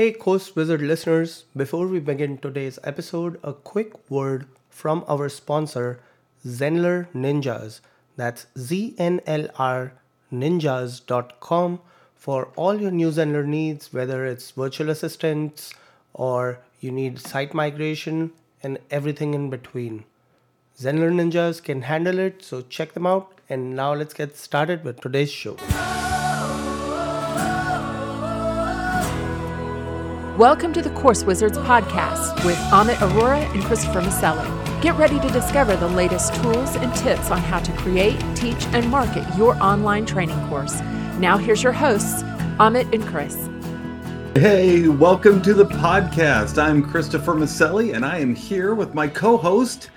Hey, Course Wizard listeners, before we begin today's episode, a quick word from our sponsor, Zenler Ninjas. That's Z N L R ninjas.com for all your new Zenler needs, whether it's virtual assistants or you need site migration and everything in between. Zenler Ninjas can handle it, so check them out. And now let's get started with today's show. Welcome to the Course Wizards podcast with Amit Arora and Christopher Maselli. Get ready to discover the latest tools and tips on how to create, teach, and market your online training course. Now, here's your hosts, Amit and Chris. Hey, welcome to the podcast. I'm Christopher Maselli, and I am here with my co host.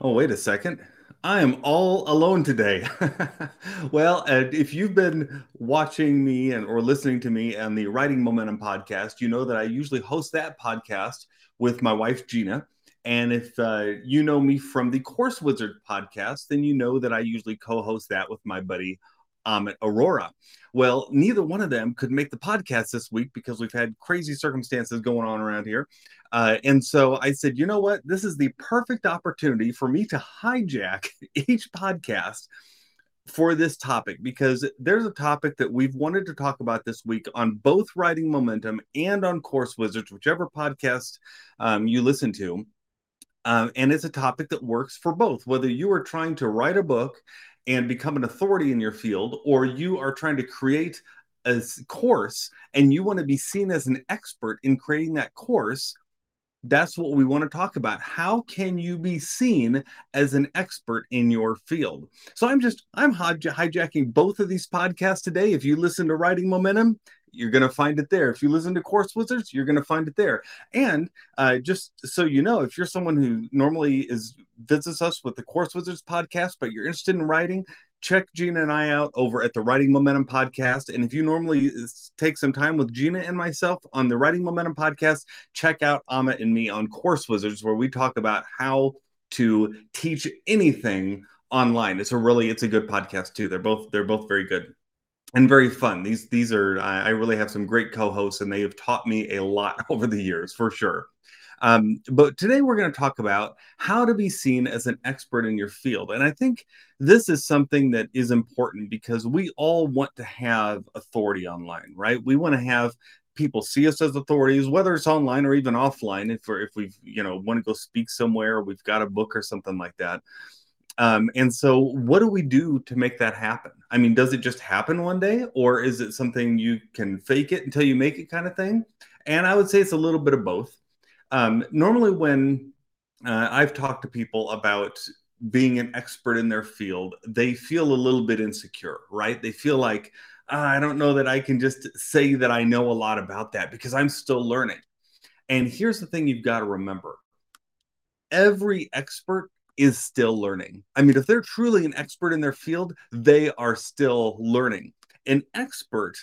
Oh, wait a second. I am all alone today. well, uh, if you've been watching me and or listening to me on the Writing Momentum podcast, you know that I usually host that podcast with my wife Gina. And if uh, you know me from the Course Wizard podcast, then you know that I usually co-host that with my buddy Amit Arora. Well, neither one of them could make the podcast this week because we've had crazy circumstances going on around here. Uh, and so I said, you know what? This is the perfect opportunity for me to hijack each podcast for this topic because there's a topic that we've wanted to talk about this week on both Writing Momentum and on Course Wizards, whichever podcast um, you listen to. Um, and it's a topic that works for both, whether you are trying to write a book and become an authority in your field, or you are trying to create a course and you want to be seen as an expert in creating that course that's what we want to talk about. How can you be seen as an expert in your field? So i'm just i'm hijacking both of these podcasts today. If you listen to writing momentum you're going to find it there. If you listen to Course Wizards, you're going to find it there. And uh, just so you know, if you're someone who normally is visits us with the Course Wizards podcast, but you're interested in writing, check Gina and I out over at the Writing Momentum podcast. And if you normally take some time with Gina and myself on the Writing Momentum podcast, check out Amit and me on Course Wizards, where we talk about how to teach anything online. It's a really it's a good podcast too. They're both they're both very good and very fun. These these are I really have some great co-hosts, and they have taught me a lot over the years for sure. Um, but today we're going to talk about how to be seen as an expert in your field, and I think this is something that is important because we all want to have authority online, right? We want to have people see us as authorities, whether it's online or even offline. If we're if we you know want to go speak somewhere, we've got a book or something like that. Um, and so, what do we do to make that happen? I mean, does it just happen one day, or is it something you can fake it until you make it kind of thing? And I would say it's a little bit of both. Um, normally, when uh, I've talked to people about being an expert in their field, they feel a little bit insecure, right? They feel like, ah, I don't know that I can just say that I know a lot about that because I'm still learning. And here's the thing you've got to remember every expert is still learning. I mean, if they're truly an expert in their field, they are still learning. An expert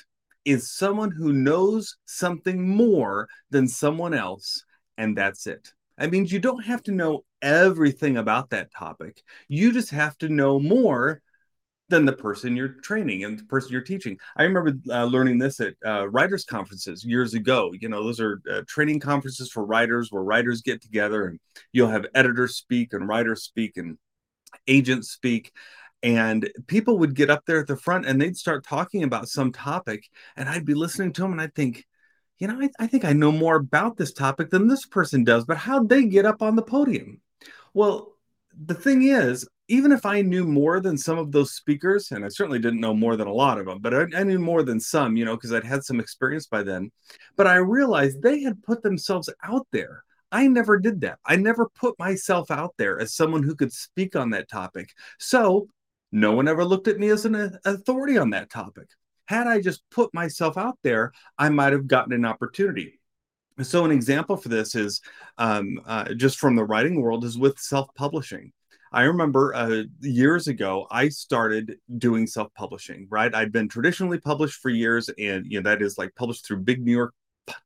is someone who knows something more than someone else, and that's it. That means you don't have to know everything about that topic. You just have to know more than the person you're training and the person you're teaching. I remember uh, learning this at uh, writers conferences years ago. You know, those are uh, training conferences for writers where writers get together and you'll have editors speak and writers speak and agents speak. And people would get up there at the front and they'd start talking about some topic. And I'd be listening to them and I'd think, you know, I, I think I know more about this topic than this person does, but how'd they get up on the podium? Well, the thing is, even if I knew more than some of those speakers, and I certainly didn't know more than a lot of them, but I, I knew more than some, you know, because I'd had some experience by then. But I realized they had put themselves out there. I never did that. I never put myself out there as someone who could speak on that topic. So no one ever looked at me as an authority on that topic. Had I just put myself out there, I might have gotten an opportunity. So, an example for this is um, uh, just from the writing world is with self publishing. I remember uh, years ago, I started doing self publishing, right? I'd been traditionally published for years, and you know, that is like published through big New York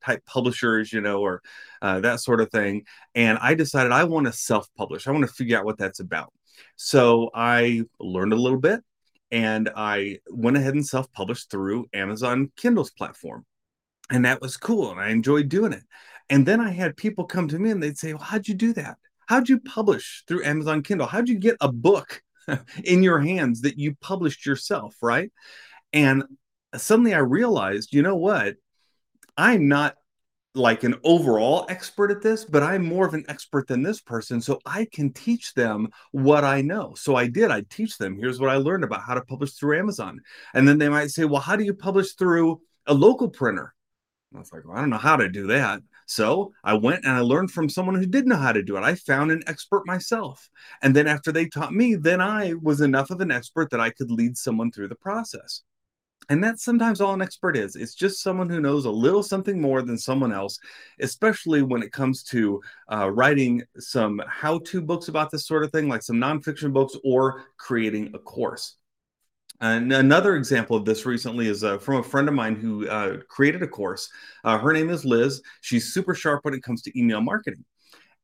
type publishers, you know, or uh, that sort of thing. And I decided I want to self publish, I want to figure out what that's about. So I learned a little bit and I went ahead and self published through Amazon Kindle's platform. And that was cool. And I enjoyed doing it. And then I had people come to me and they'd say, Well, how'd you do that? How'd you publish through Amazon Kindle? How'd you get a book in your hands that you published yourself? Right. And suddenly I realized, you know what? I'm not like an overall expert at this, but I'm more of an expert than this person. So I can teach them what I know. So I did. I teach them. Here's what I learned about how to publish through Amazon. And then they might say, well, how do you publish through a local printer? I was like, well, I don't know how to do that. So I went and I learned from someone who did know how to do it. I found an expert myself. And then after they taught me, then I was enough of an expert that I could lead someone through the process. And that's sometimes all an expert is. It's just someone who knows a little something more than someone else, especially when it comes to uh, writing some how to books about this sort of thing, like some nonfiction books or creating a course. And another example of this recently is uh, from a friend of mine who uh, created a course. Uh, her name is Liz. She's super sharp when it comes to email marketing.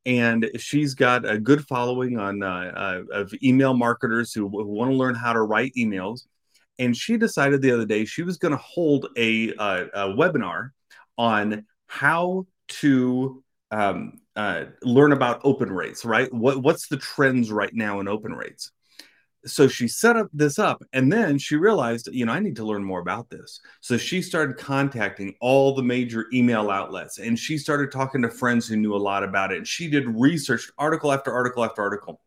And she's got a good following on uh, uh, of email marketers who, who want to learn how to write emails and she decided the other day she was going to hold a, uh, a, webinar on how to um, learn about open rates right what, what's the trends right now in open rates so she set up this up and then she realized you know i need to learn more about this so she started contacting all the major email outlets and she started talking to friends who knew a lot about it and she did research article after article after article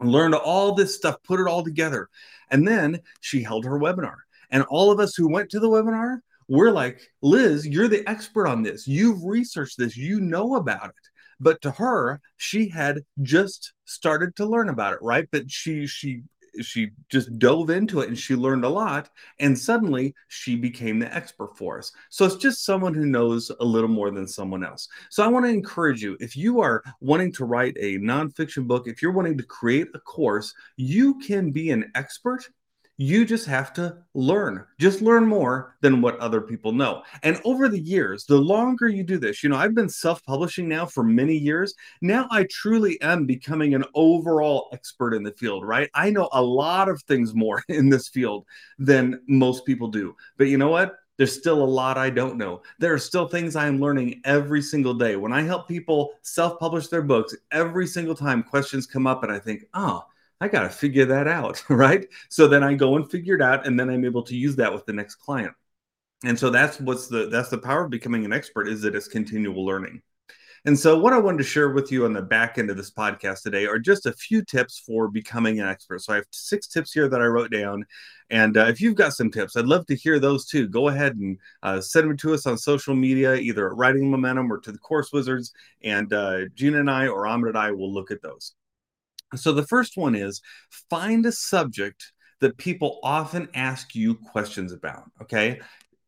learned all this stuff put it all together and then she held her webinar. And all of us who went to the webinar, we're like, Liz, you're the expert on this. You've researched this, you know about it. But to her, she had just started to learn about it, right? But she she she just dove into it and she learned a lot and suddenly she became the expert for us. So it's just someone who knows a little more than someone else. So i want to encourage you if you are wanting to write a nonfiction book if you're wanting to create a course you can be an expert you just have to learn. Just learn more than what other people know. And over the years, the longer you do this, you know, I've been self publishing now for many years. Now I truly am becoming an overall expert in the field, right? I know a lot of things more in this field than most people do. But you know what? There's still a lot I don't know. There are still things I am learning every single day. When I help people self publish their books, every single time questions come up and I think, oh, I got to figure that out, right? So then I go and figure it out, and then I'm able to use that with the next client. And so that's what's the that's the power of becoming an expert is that it's continual learning. And so, what I wanted to share with you on the back end of this podcast today are just a few tips for becoming an expert. So, I have six tips here that I wrote down. And uh, if you've got some tips, I'd love to hear those too. Go ahead and uh, send them to us on social media, either at Writing Momentum or to the Course Wizards. And uh, Gina and I or Amit and I will look at those. So the first one is find a subject that people often ask you questions about. Okay.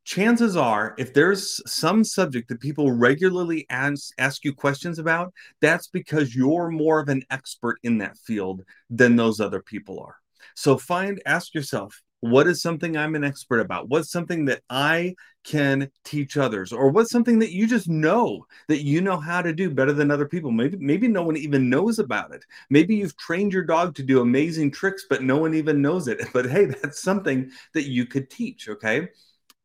Chances are, if there's some subject that people regularly ask, ask you questions about, that's because you're more of an expert in that field than those other people are. So find, ask yourself, what is something I'm an expert about? What's something that I can teach others? Or what's something that you just know that you know how to do better than other people? Maybe maybe no one even knows about it. Maybe you've trained your dog to do amazing tricks but no one even knows it. But hey, that's something that you could teach, okay?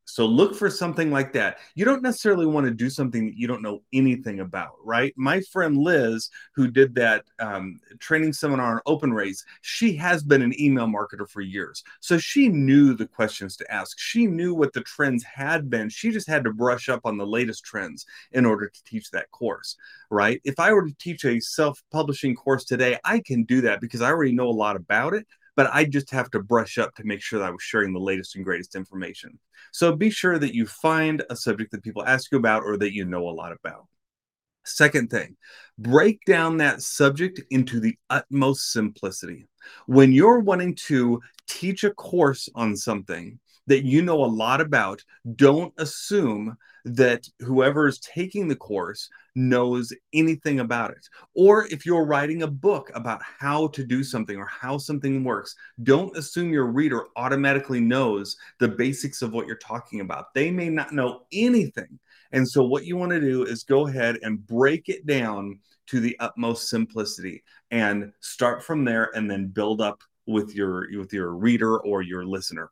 So look for something like that. You don't necessarily want to do something that you don't know anything about, right? My friend Liz, who did that um, training seminar on open rates, she has been an email marketer for years. So she knew the questions to ask. She knew what the trends had been. She just had to brush up on the latest trends in order to teach that course, right? If I were to teach a self publishing course today, I can do that because I already know a lot about it but I just have to brush up to make sure that I was sharing the latest and greatest information. So be sure that you find a subject that people ask you about or that you know a lot about. Second thing, break down that subject into the utmost simplicity. When you're wanting to teach a course on something that you know a lot about, don't assume that whoever is taking the course knows anything about it. Or if you're writing a book about how to do something or how something works, don't assume your reader automatically knows the basics of what you're talking about. They may not know anything. And so, what you want to do is go ahead and break it down to the utmost simplicity and start from there and then build up with your with your reader or your listener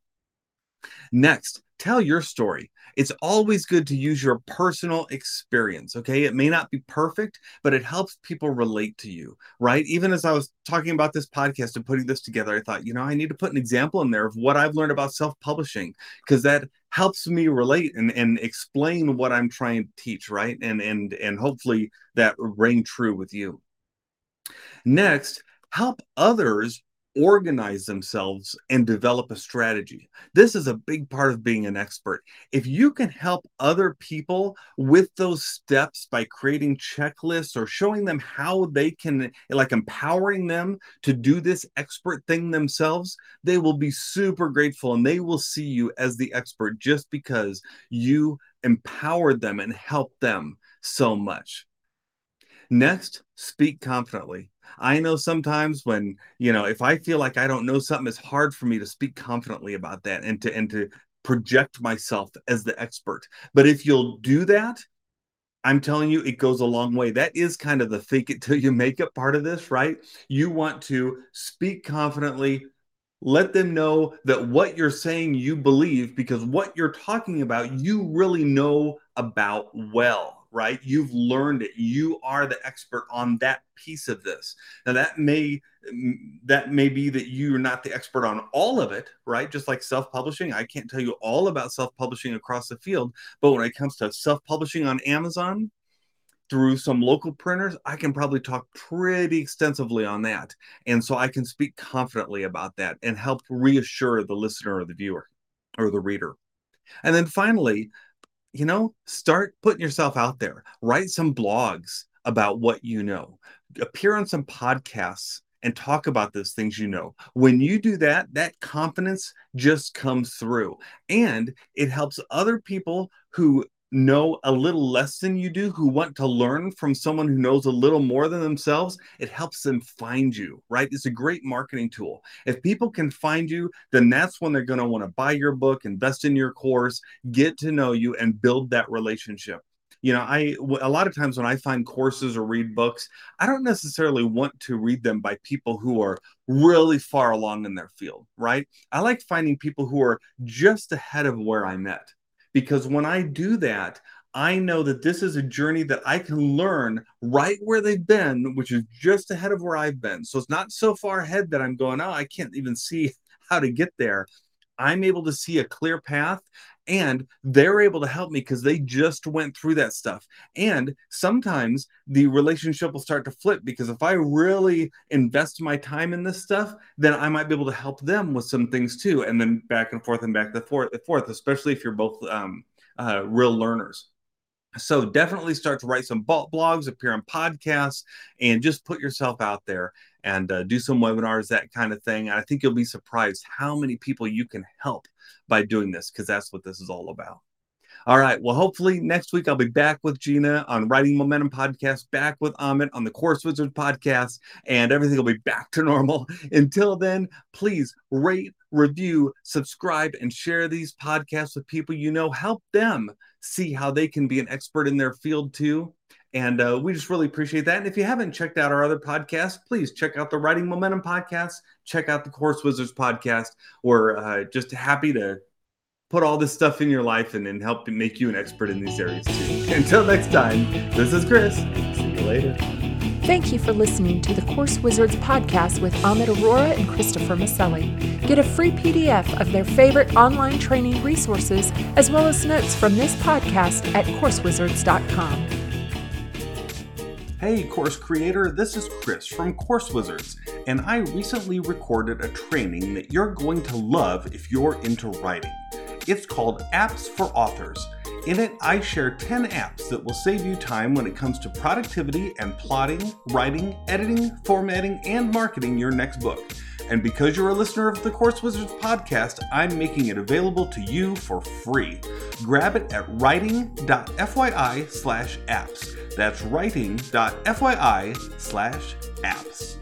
Next, tell your story. It's always good to use your personal experience, okay? It may not be perfect, but it helps people relate to you, right? Even as I was talking about this podcast and putting this together, I thought, you know, I need to put an example in there of what I've learned about self publishing because that helps me relate and, and explain what I'm trying to teach, right? And and and hopefully that ring true with you. Next, help others organize themselves and develop a strategy. This is a big part of being an expert. If you can help other people with those steps by creating checklists or showing them how they can, like empowering them to do this expert thing themselves, they will be super grateful and they will see you as the expert just because you empowered them and helped them so much. Next, speak confidently. I know sometimes when, you know, if I feel like I don't know something, it's hard for me to speak confidently about that and to and to project myself as the expert. But if you'll do that, I'm telling you, it goes a long way. That is kind of the fake it till you make it part of this, right? You want to speak confidently, let them know that what you're saying you believe because what you're talking about, you really know about well right? You've learned it. You are the expert on that piece of this. Now that may that may be that you're not the expert on all of it, right? Just like self-publishing, I can't tell you all about self-publishing across the field, but when it comes to self-publishing on Amazon, through some local printers, I can probably talk pretty extensively on that. And so I can speak confidently about that and help reassure the listener or the viewer or the reader. And then finally, you know, start putting yourself out there. Write some blogs about what you know. Appear on some podcasts and talk about those things you know. When you do that, that confidence just comes through and it helps other people who know a little less than you do, who want to learn from someone who knows a little more than themselves, it helps them find you, right? It's a great marketing tool. If people can find you, then that's when they're going to want to buy your book, invest in your course, get to know you, and build that relationship you know i a lot of times when i find courses or read books i don't necessarily want to read them by people who are really far along in their field right i like finding people who are just ahead of where i'm at because when I do that, I know that this is a journey that I can learn right where they've been, which is just ahead of where I've been. So it's not so far ahead that I'm going, oh, I can't even see how to get there. I'm able to see a clear path and they're able to help me because they just went through that stuff. And sometimes the relationship will start to flip because if I really invest my time in this stuff, then I might be able to help them with some things too. And then back and forth and back and forth, and forth especially if you're both um, uh, real learners. So definitely start to write some blogs, appear on podcasts, and just put yourself out there and uh, do some webinars, that kind of thing. And I think you'll be surprised how many people you can help by doing this because that's what this is all about. All right. Well, hopefully next week I'll be back with Gina on Writing Momentum Podcast, back with Amit on the Course Wizard Podcast, and everything will be back to normal. Until then, please rate, review, subscribe, and share these podcasts with people you know. Help them see how they can be an expert in their field too. And uh, we just really appreciate that. And if you haven't checked out our other podcasts, please check out the Writing Momentum podcast, check out the Course Wizards podcast. We're uh, just happy to put all this stuff in your life and, and help make you an expert in these areas too. Until next time, this is Chris. See you later. Thank you for listening to the Course Wizards podcast with Amit Arora and Christopher Maselli. Get a free PDF of their favorite online training resources as well as notes from this podcast at coursewizards.com. Hey, course creator, this is Chris from Course Wizards, and I recently recorded a training that you're going to love if you're into writing. It's called Apps for Authors. In it, I share 10 apps that will save you time when it comes to productivity and plotting, writing, editing, formatting, and marketing your next book. And because you're a listener of the Course Wizards podcast, I'm making it available to you for free. Grab it at writing.fyi slash apps. That's writing.fyi slash apps.